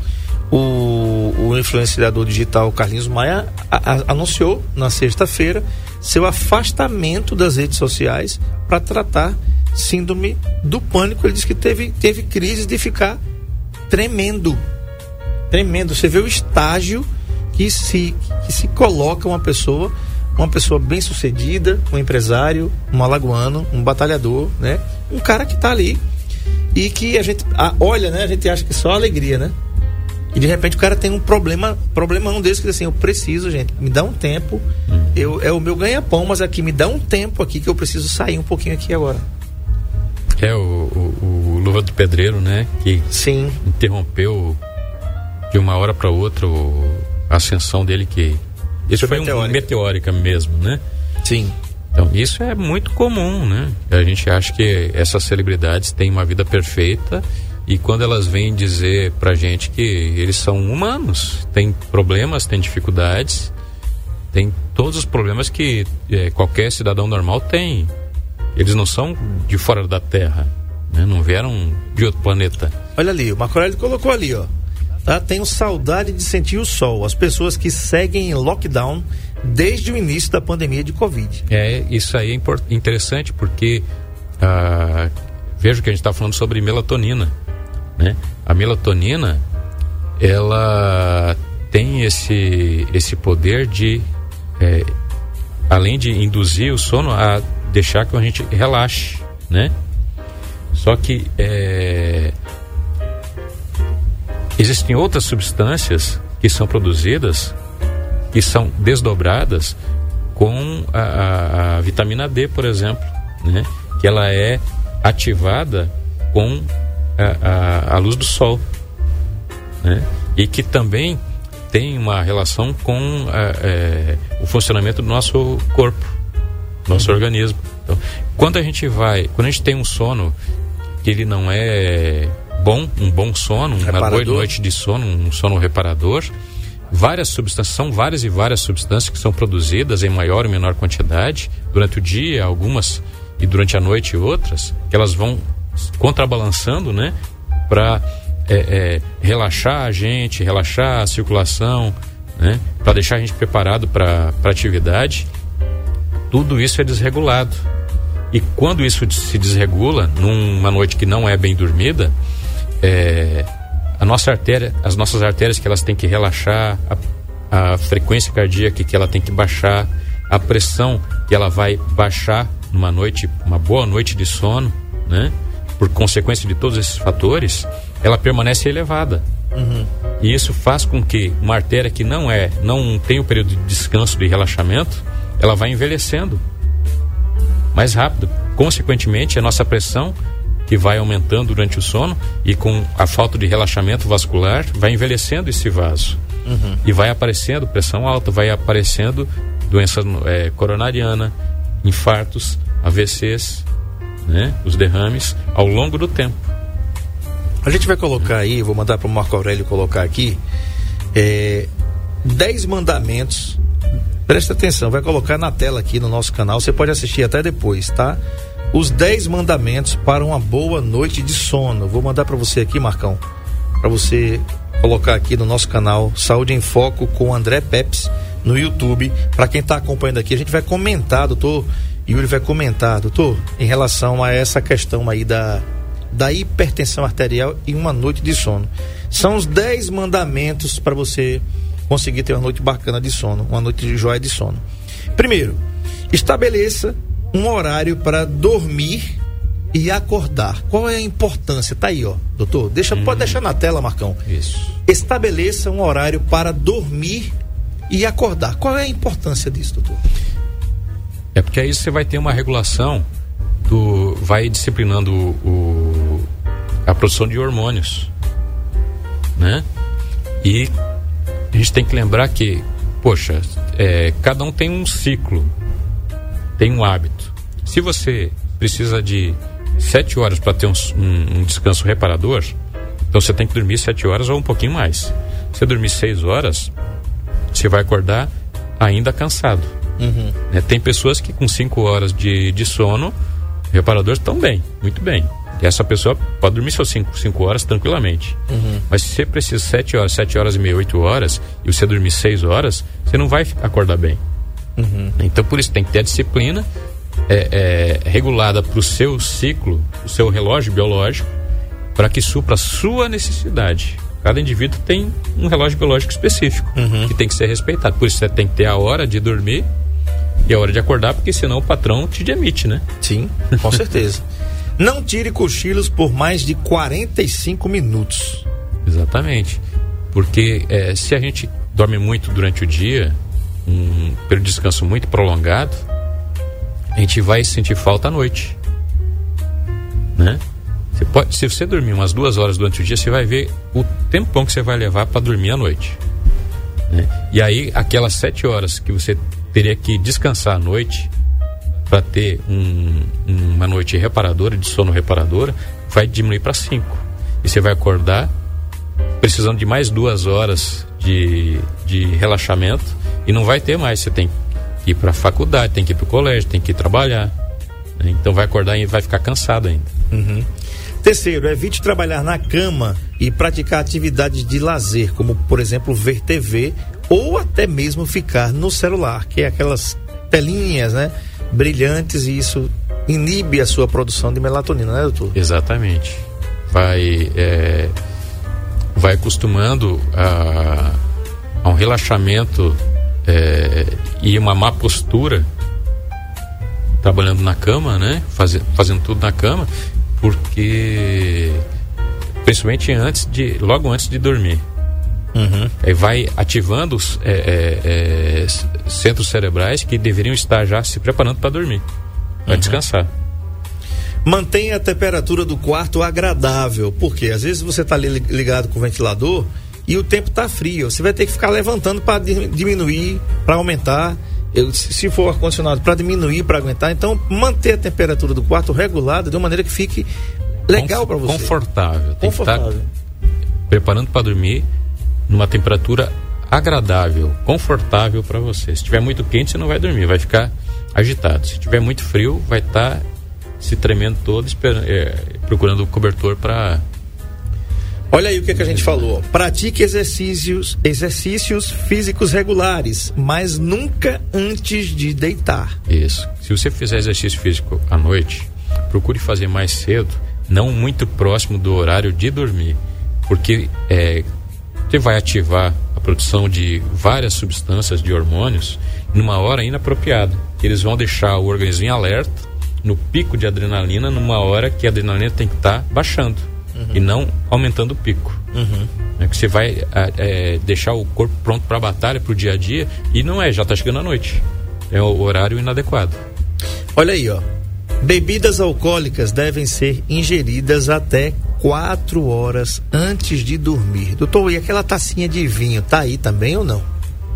O, o influenciador digital Carlinhos Maia a- a- anunciou na sexta-feira seu afastamento das redes sociais para tratar síndrome do pânico. Ele disse que teve, teve crise de ficar tremendo. Tremendo. Você vê o estágio que se, que se coloca uma pessoa, uma pessoa bem sucedida, um empresário, um alagoano, um batalhador, né? Um cara que está ali e que a gente a- olha, né? A gente acha que só alegria, né? E de repente o cara tem um problema, problemão desse que diz assim, eu preciso, gente, me dá um tempo. Eu, é o meu ganha-pão, mas aqui me dá um tempo aqui que eu preciso sair um pouquinho aqui agora. É o, o, o Luva do Pedreiro, né? Que Sim, interrompeu de uma hora para outra o- a ascensão dele que isso Foi foi um meteórica. mesmo, né? sim. Então, isso é muito comum, né? A gente acha que essas celebridades têm uma vida perfeita e quando elas vêm dizer pra gente que eles são humanos, têm problemas, têm dificuldades, têm todos os problemas que eh, qualquer cidadão normal tem. Eles não são de fora da Terra, né? não vieram de outro planeta. Olha ali, o Marco Aurélio colocou ali, ó. Tá? Tenho saudade de sentir o sol. As pessoas que seguem em lockdown desde o início da pandemia de Covid. É, isso aí é interessante porque ah, veja que a gente está falando sobre melatonina, né? A melatonina ela tem esse esse poder de é, além de induzir o sono a deixar que a gente relaxe, né? Só que é, existem outras substâncias que são produzidas que são desdobradas com a, a- a vitamina D, por exemplo, né? que ela é ativada com a, a- luz do sol. né? E que também tem uma relação com é, o funcionamento do nosso corpo, nosso uhum. organismo. Então, quando a gente vai, quando a gente tem um sono que ele não é bom, um bom sono, uma boa noite de sono, um sono reparador, várias substâncias, são várias e várias substâncias que são produzidas em maior ou menor quantidade durante o dia, algumas e durante a noite outras, que elas vão contrabalançando, né, para é, é, relaxar a gente, relaxar a circulação, né, para deixar a gente preparado para a atividade. Tudo isso é desregulado. E quando isso se desregula, numa noite que não é bem dormida, é, a nossa artéria, as nossas artérias que elas têm que relaxar, a, a frequência cardíaca que ela tem que baixar, a pressão que ela vai baixar numa noite, uma boa noite de sono, né? Por consequência de todos esses fatores, ela permanece elevada. Uhum. E isso faz com que uma artéria que não é, não tem o período de descanso, de relaxamento, ela vai envelhecendo mais rápido. Consequentemente, a nossa pressão que vai aumentando durante o sono e com a falta de relaxamento vascular vai envelhecendo esse vaso. Uhum. E vai aparecendo pressão alta, vai aparecendo doença é, coronariana, infartos, AVCs, né, os derrames ao longo do tempo. A gente vai colocar aí, vou mandar para o Marco Aurélio colocar aqui, é, 10 mandamentos. Presta atenção, vai colocar na tela aqui no nosso canal. Você pode assistir até depois, tá? Os 10 mandamentos para uma boa noite de sono. Vou mandar para você aqui, Marcão, para você colocar aqui no nosso canal Saúde em Foco com André Peps no YouTube. Para quem está acompanhando aqui, a gente vai comentar, doutor Yuri vai comentar, doutor, em relação a essa questão aí da, da hipertensão arterial e uma noite de sono. São os 10 mandamentos para você conseguir ter uma noite bacana de sono, uma noite de joia de sono. Primeiro, estabeleça um horário para dormir e acordar. Qual é a importância? Tá aí, ó, doutor. Deixa, hum. Pode deixar na tela, Marcão. Isso. Estabeleça um horário para dormir e acordar. Qual é a importância disso, doutor? É porque aí você vai ter uma regulação do. vai disciplinando o, o a produção de hormônios. Né? E a gente tem que lembrar que, poxa, é, cada um tem um ciclo tem um hábito. Se você precisa de sete horas para ter um, um, um, descanso reparador, então você tem que dormir sete horas ou um pouquinho mais. Se você dormir seis horas, você vai acordar ainda cansado. Uhum. É, tem pessoas que com cinco horas de, de sono, reparadores estão bem, muito bem. E essa pessoa pode dormir só cinco, cinco horas tranquilamente. Uhum. Mas se você precisa sete horas, sete horas e meia, oito horas, e você dormir seis horas, você não vai acordar bem. Uhum. Então, por isso tem que ter a disciplina é, é, regulada para o seu ciclo, o seu relógio biológico, para que supra a sua necessidade. Cada indivíduo tem um relógio biológico específico uhum. que tem que ser respeitado. Por isso você tem que ter a hora de dormir e a hora de acordar, porque senão o patrão te demite, né? Sim, com certeza. Não tire cochilos por mais de 45 minutos. Exatamente. Porque é, se a gente dorme muito durante o dia, um período de descanso muito prolongado, a gente vai sentir falta à noite. Né? Você pode, se você dormir umas duas horas durante o dia, você vai ver o tempão que você vai levar para dormir à noite. Né? E aí, aquelas sete horas que você teria que descansar à noite para ter um, uma noite reparadora, de sono reparadora, vai diminuir para cinco. E você vai acordar precisando de mais duas horas de, de relaxamento e não vai ter mais. Você tem que ir para a faculdade, tem que ir para o colégio, tem que ir trabalhar. Né? Então vai acordar e vai ficar cansado ainda. Uhum. Terceiro, evite trabalhar na cama e praticar atividades de lazer, como por exemplo ver TV ou até mesmo ficar no celular, que é aquelas telinhas, né, brilhantes e isso inibe a sua produção de melatonina, né, doutor? Exatamente. Vai é, vai acostumando a, a um relaxamento é, e uma má postura trabalhando na cama, né? Faz, fazendo tudo na cama, porque principalmente antes de, logo antes de dormir. Uhum. Aí vai ativando os é, é, é, centros cerebrais que deveriam estar já se preparando para dormir, para uhum. descansar. Mantenha a temperatura do quarto agradável, porque às vezes você está ligado com o ventilador e o tempo tá frio. Você vai ter que ficar levantando para diminuir, para aumentar. Eu, se for ar-condicionado, para diminuir, para aguentar. Então, manter a temperatura do quarto regulada de uma maneira que fique legal para você. Confortável. Tem Confortável. que estar preparando para dormir numa temperatura agradável, confortável para você. Se tiver muito quente, você não vai dormir, vai ficar agitado. Se tiver muito frio, vai estar se tremendo todo, é, procurando o cobertor para Olha aí o que, que a gente falou. Pratique exercícios, exercícios físicos regulares, mas nunca antes de deitar. Isso. Se você fizer exercício físico à noite, procure fazer mais cedo, não muito próximo do horário de dormir, porque é, você vai ativar a produção de várias substâncias de hormônios numa hora inapropriada. Eles vão deixar o organismo em alerta, no pico de adrenalina, numa hora que a adrenalina tem que estar tá baixando uhum. e não aumentando o pico. Uhum. É que você vai é, deixar o corpo pronto para a batalha, para o dia a dia, e não é, já está chegando a noite. É o horário inadequado. Olha aí, ó. Bebidas alcoólicas devem ser ingeridas até quatro horas antes de dormir. Doutor, e aquela tacinha de vinho, tá aí também ou não?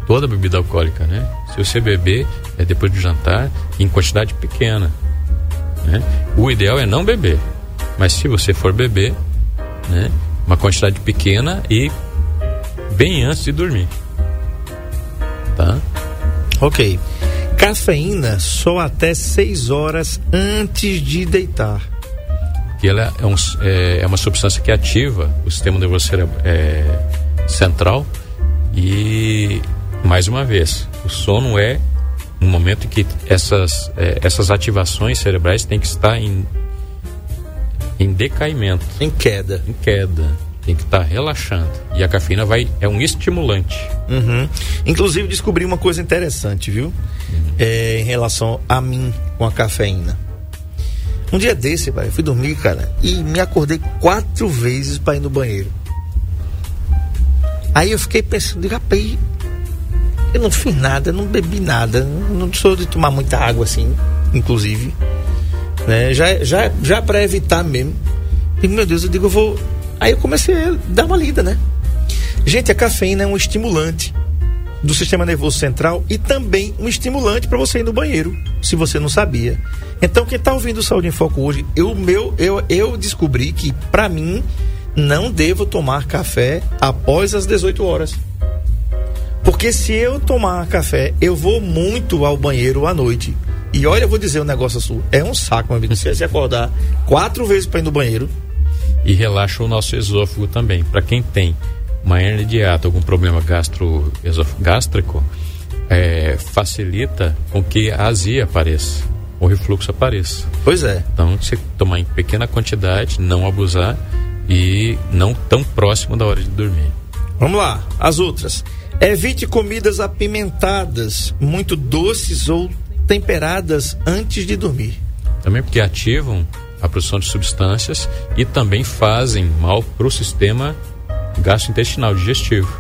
Toda bebida alcoólica, né? Se você beber, é depois do jantar, em quantidade pequena. Né? O ideal é não beber. Mas se você for beber, né? Uma quantidade pequena e bem antes de dormir. Tá? Ok. Cafeína só até 6 horas antes de deitar. Que ela é, um, é, é uma substância que ativa o sistema nervoso é, central e mais uma vez o sono é um momento em que essas é, essas ativações cerebrais têm que estar em em decaimento. Em queda. Em queda. Tem que estar tá relaxando. E a cafeína vai é um estimulante. Uhum. Inclusive descobri uma coisa interessante, viu? Uhum. É, em relação a mim com a cafeína. Um dia desse, pai, eu fui dormir, cara, e me acordei quatro vezes para ir no banheiro. Aí eu fiquei pensando, rapaz, eu não fiz nada, não bebi nada, não sou de tomar muita água assim, inclusive né? Já, já, já para evitar mesmo. E meu Deus, eu digo, eu vou. Aí eu comecei a dar uma lida, né? Gente, a cafeína é um estimulante do sistema nervoso central e também um estimulante para você ir no banheiro, se você não sabia. Então, quem está ouvindo o Saúde em Foco hoje, eu, meu, eu, eu descobri que, para mim, não devo tomar café após as 18 horas. Porque se eu tomar café, eu vou muito ao banheiro à noite. E olha, eu vou dizer um negócio sua. É um saco, meu amigo. Você se acordar quatro vezes para ir no banheiro. E relaxa o nosso esôfago também. Para quem tem uma hernia de hiato, algum problema gastro, gástrico, é, facilita com que a azia apareça, o refluxo apareça. Pois é. Então, você tomar em pequena quantidade, não abusar e não tão próximo da hora de dormir. Vamos lá, as outras. Evite comidas apimentadas, muito doces ou temperadas antes de dormir. Também porque ativam a produção de substâncias e também fazem mal para o sistema gastrointestinal digestivo,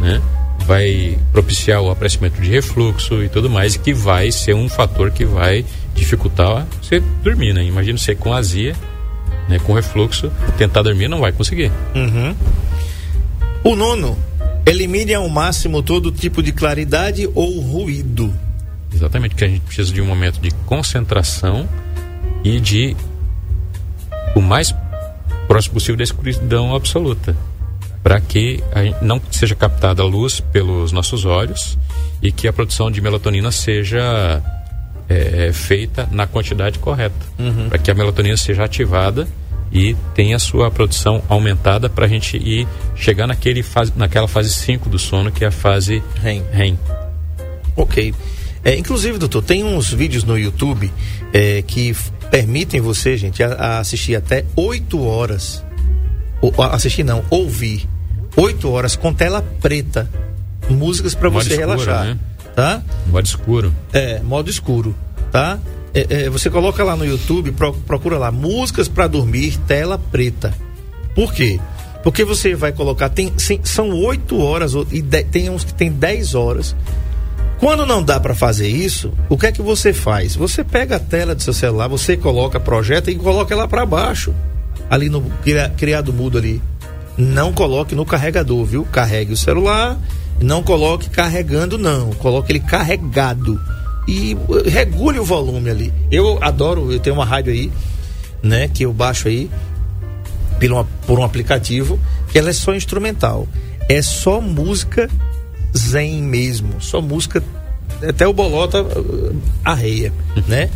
né? Vai propiciar o aparecimento de refluxo e tudo mais, e que vai ser um fator que vai dificultar você dormir, né? Imagina você com azia, né? Com refluxo, tentar dormir não vai conseguir. Uhum. O nono, elimine ao máximo todo tipo de claridade ou ruído. Exatamente, que a gente precisa de um momento de concentração e de o mais próximo possível da escuridão absoluta, para que não seja captada a luz pelos nossos olhos e que a produção de melatonina seja é, feita na quantidade correta, uhum. para que a melatonina seja ativada e tenha a sua produção aumentada para a gente ir chegar naquele fase, naquela fase 5 do sono, que é a fase REM. REM. Ok. É, inclusive, doutor, tem uns vídeos no YouTube é, que permitem você, gente, a, a assistir até 8 horas. Ou, assistir não, ouvir. 8 horas com tela preta. Músicas para você escuro, relaxar. Né? Tá? Modo escuro. É, modo escuro. Tá? É, é, você coloca lá no YouTube, pro, procura lá, músicas para dormir, tela preta. Por quê? Porque você vai colocar, tem, são 8 horas, e de, tem uns que tem 10 horas quando não dá para fazer isso, o que é que você faz? Você pega a tela do seu celular, você coloca, projeta e coloca ela para baixo, ali no criado mudo ali. não coloque no carregador, viu? Carregue o celular, não coloque carregando, não. Coloque ele carregado. E eh, regule o volume ali. Eu adoro, eu tenho uma rádio aí, né? Que eu baixo aí por, por um aplicativo, que ela é só instrumental. É só música zen mesmo. Só música. Até o bolota uh, arreia, né?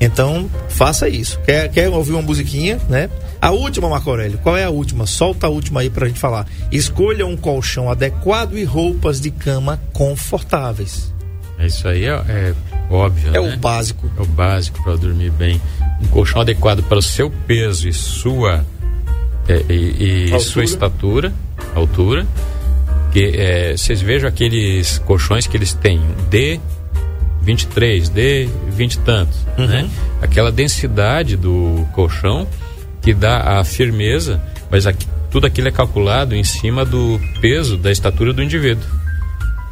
Então, faça isso. Quer, quer ouvir uma musiquinha, né? A última, Marco Aurélio, qual é a última? Solta a última aí pra gente falar. Escolha um colchão adequado e roupas de cama confortáveis. Isso aí é, é óbvio. É né? o básico. É o básico para dormir bem. Um colchão adequado para o seu peso e sua é, e, e sua estatura, altura. Que é, vocês vejam aqueles colchões que eles têm D 23, D 20 e tantos, Uhum. né? Aquela densidade do colchão que dá a firmeza, mas aqui, tudo aquilo é calculado em cima do peso da estatura do indivíduo,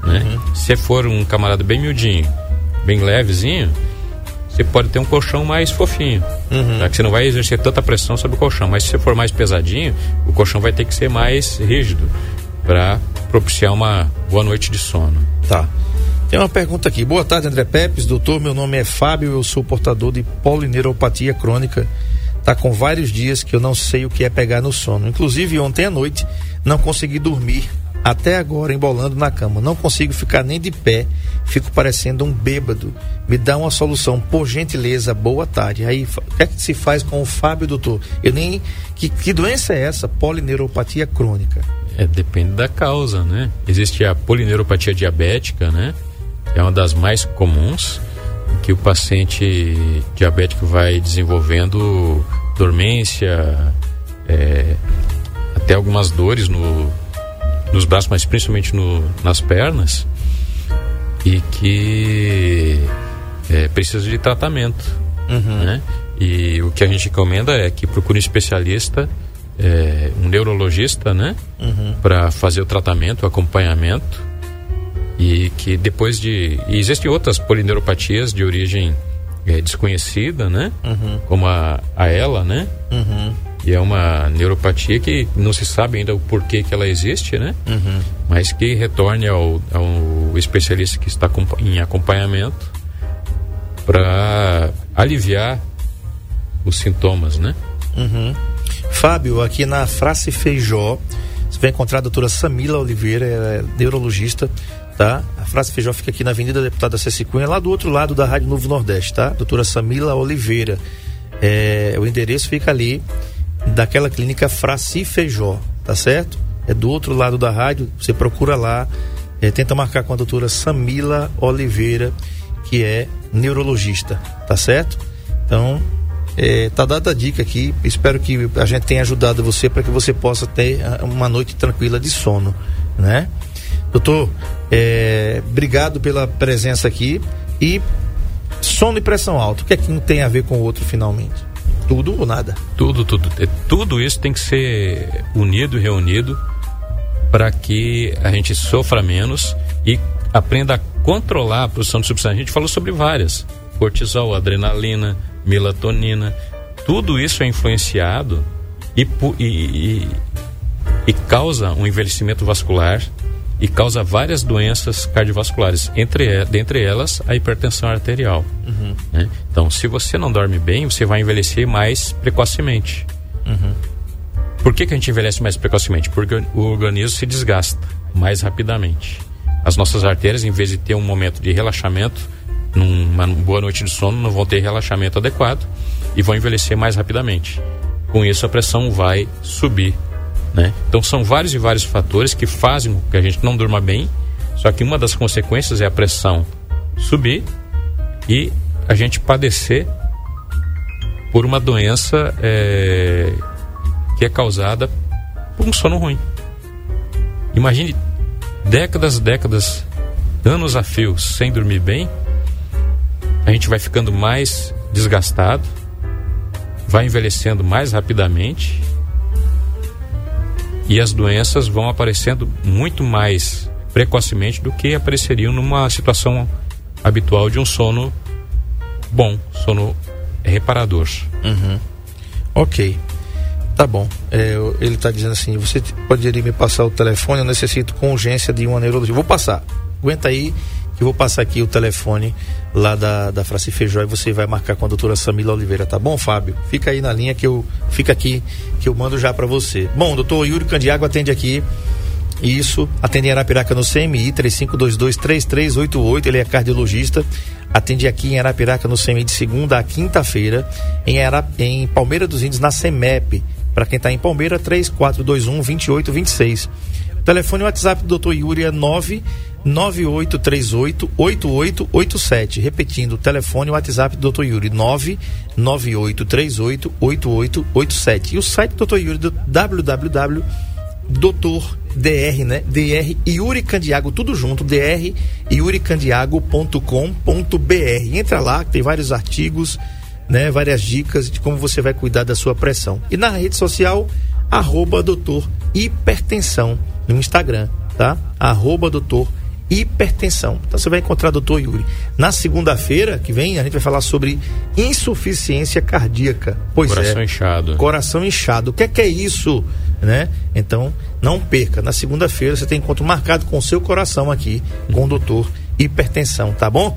né? Uhum. Se for um camarada bem miudinho, bem levezinho, você pode ter um colchão mais fofinho, Uhum. tá? que você não vai exercer tanta pressão sobre o colchão. Mas se você for mais pesadinho, o colchão vai ter que ser mais rígido para propiciar uma boa noite de sono. Tá. Tem uma pergunta aqui. Boa tarde, André Pepes. Doutor, meu nome é Fábio, eu sou portador de polineuropatia crônica. Tá com vários dias que eu não sei o que é pegar no sono. Inclusive, ontem à noite não consegui dormir. Até agora, embolando na cama. Não consigo ficar nem de pé. Fico parecendo um bêbado. Me dá uma solução, por gentileza. Boa tarde. Aí, o que é que se faz com o Fábio, doutor? Eu nem. Que, que doença é essa? Polineuropatia crônica. É, depende da causa, né? Existe a polineuropatia diabética, né? É uma das mais comuns, que o paciente diabético vai desenvolvendo dormência, é, até algumas dores no, nos braços, mas principalmente no, nas pernas, e que é, precisa de tratamento, né? E o que a gente recomenda é que procure um especialista, é, um neurologista, né? Para fazer o tratamento, o acompanhamento e que depois de e existem outras polineuropatias de origem é, desconhecida, né? Como a, a ela, né? E é uma neuropatia que não se sabe ainda o porquê que ela existe, né? Mas que retorne ao, ao especialista que está em acompanhamento para aliviar os sintomas, né? Fábio, aqui na Frace Feijó, você vai encontrar a doutora Samila Oliveira, ela é neurologista, tá? A Frace Feijó fica aqui na Avenida Deputada Ceci Cunha, lá do outro lado da Rádio Novo Nordeste, tá? Doutora Samila Oliveira. É, o endereço fica ali, daquela clínica Fraci Feijó, tá certo? É do outro lado da rádio, você procura lá, é, tenta marcar com a doutora Samila Oliveira, que é neurologista, tá certo? Então, é, tá dada a dica aqui. Espero que a gente tenha ajudado você para que você possa ter ah, uma noite tranquila de sono, né? Doutor, é, obrigado pela presença aqui e sono e pressão alta. O que é que um tem a ver com o outro finalmente? Tudo ou nada? Tudo, tudo, é, tudo isso tem que ser unido e reunido para que a gente sofra menos e aprenda a controlar a produção de substâncias. A gente falou sobre várias: cortisol, adrenalina, melatonina. Tudo isso é influenciado e, e, e, e causa um envelhecimento vascular e causa várias doenças cardiovasculares, entre, dentre elas a hipertensão arterial. né? Então, se você não dorme bem, você vai envelhecer mais precocemente. Por que, que a gente envelhece mais precocemente? Porque o organismo se desgasta mais rapidamente. As nossas artérias, em vez de ter um momento de relaxamento, numa boa noite de sono, não vão ter relaxamento adequado e vão envelhecer mais rapidamente. Com isso, a pressão vai subir. Né? Então, são vários e vários fatores que fazem com que a gente não durma bem, só que uma das consequências é a pressão subir e a gente padecer por uma doença é, que é causada por um sono ruim. Imagine décadas, décadas, anos a fio sem dormir bem, a gente vai ficando mais desgastado, vai envelhecendo mais rapidamente e as doenças vão aparecendo muito mais precocemente do que apareceriam numa situação habitual de um sono bom, sono reparador. Ok. Tá bom. É, ele está dizendo assim: você poderia me passar o telefone? Eu necessito com urgência de uma neurologia. Vou passar. Aguenta aí que eu vou passar aqui o telefone lá da, da Fraci Feijó e você vai marcar com a doutora Samila Oliveira, tá bom, Fábio? Fica aí na linha que eu. Fica aqui que eu mando já para você. Bom, doutor Yuri Candiago atende aqui. Isso, atende em Arapiraca no CMI 3522-3388. Ele é cardiologista. Atende aqui em Arapiraca no CMI de segunda a quinta-feira. Em, Ara... em Palmeira dos Índios, na CEMEP. Para quem está em Palmeira, 3421-2826. O telefone e WhatsApp do Dr. Yuri é 99838-8887. Repetindo, o telefone e o WhatsApp do Dr. Yuri, 99838-8887. E o site do Dr. Yuri, do www doutor dr, né? Dr Yuri Candiago, tudo junto, dr yuricandiago.com.br. Entra lá, tem vários artigos, né? Várias dicas de como você vai cuidar da sua pressão. E na rede social, arroba doutor hipertensão no Instagram, tá? Arroba doutor hipertensão. Então você vai encontrar o doutor Yuri. Na segunda-feira que vem, a gente vai falar sobre insuficiência cardíaca. Pois Coração é. inchado. Coração inchado. O que é que é isso? Né? Então, não perca. Na segunda-feira você tem encontro marcado com o seu coração aqui, com o doutor Hipertensão, tá bom?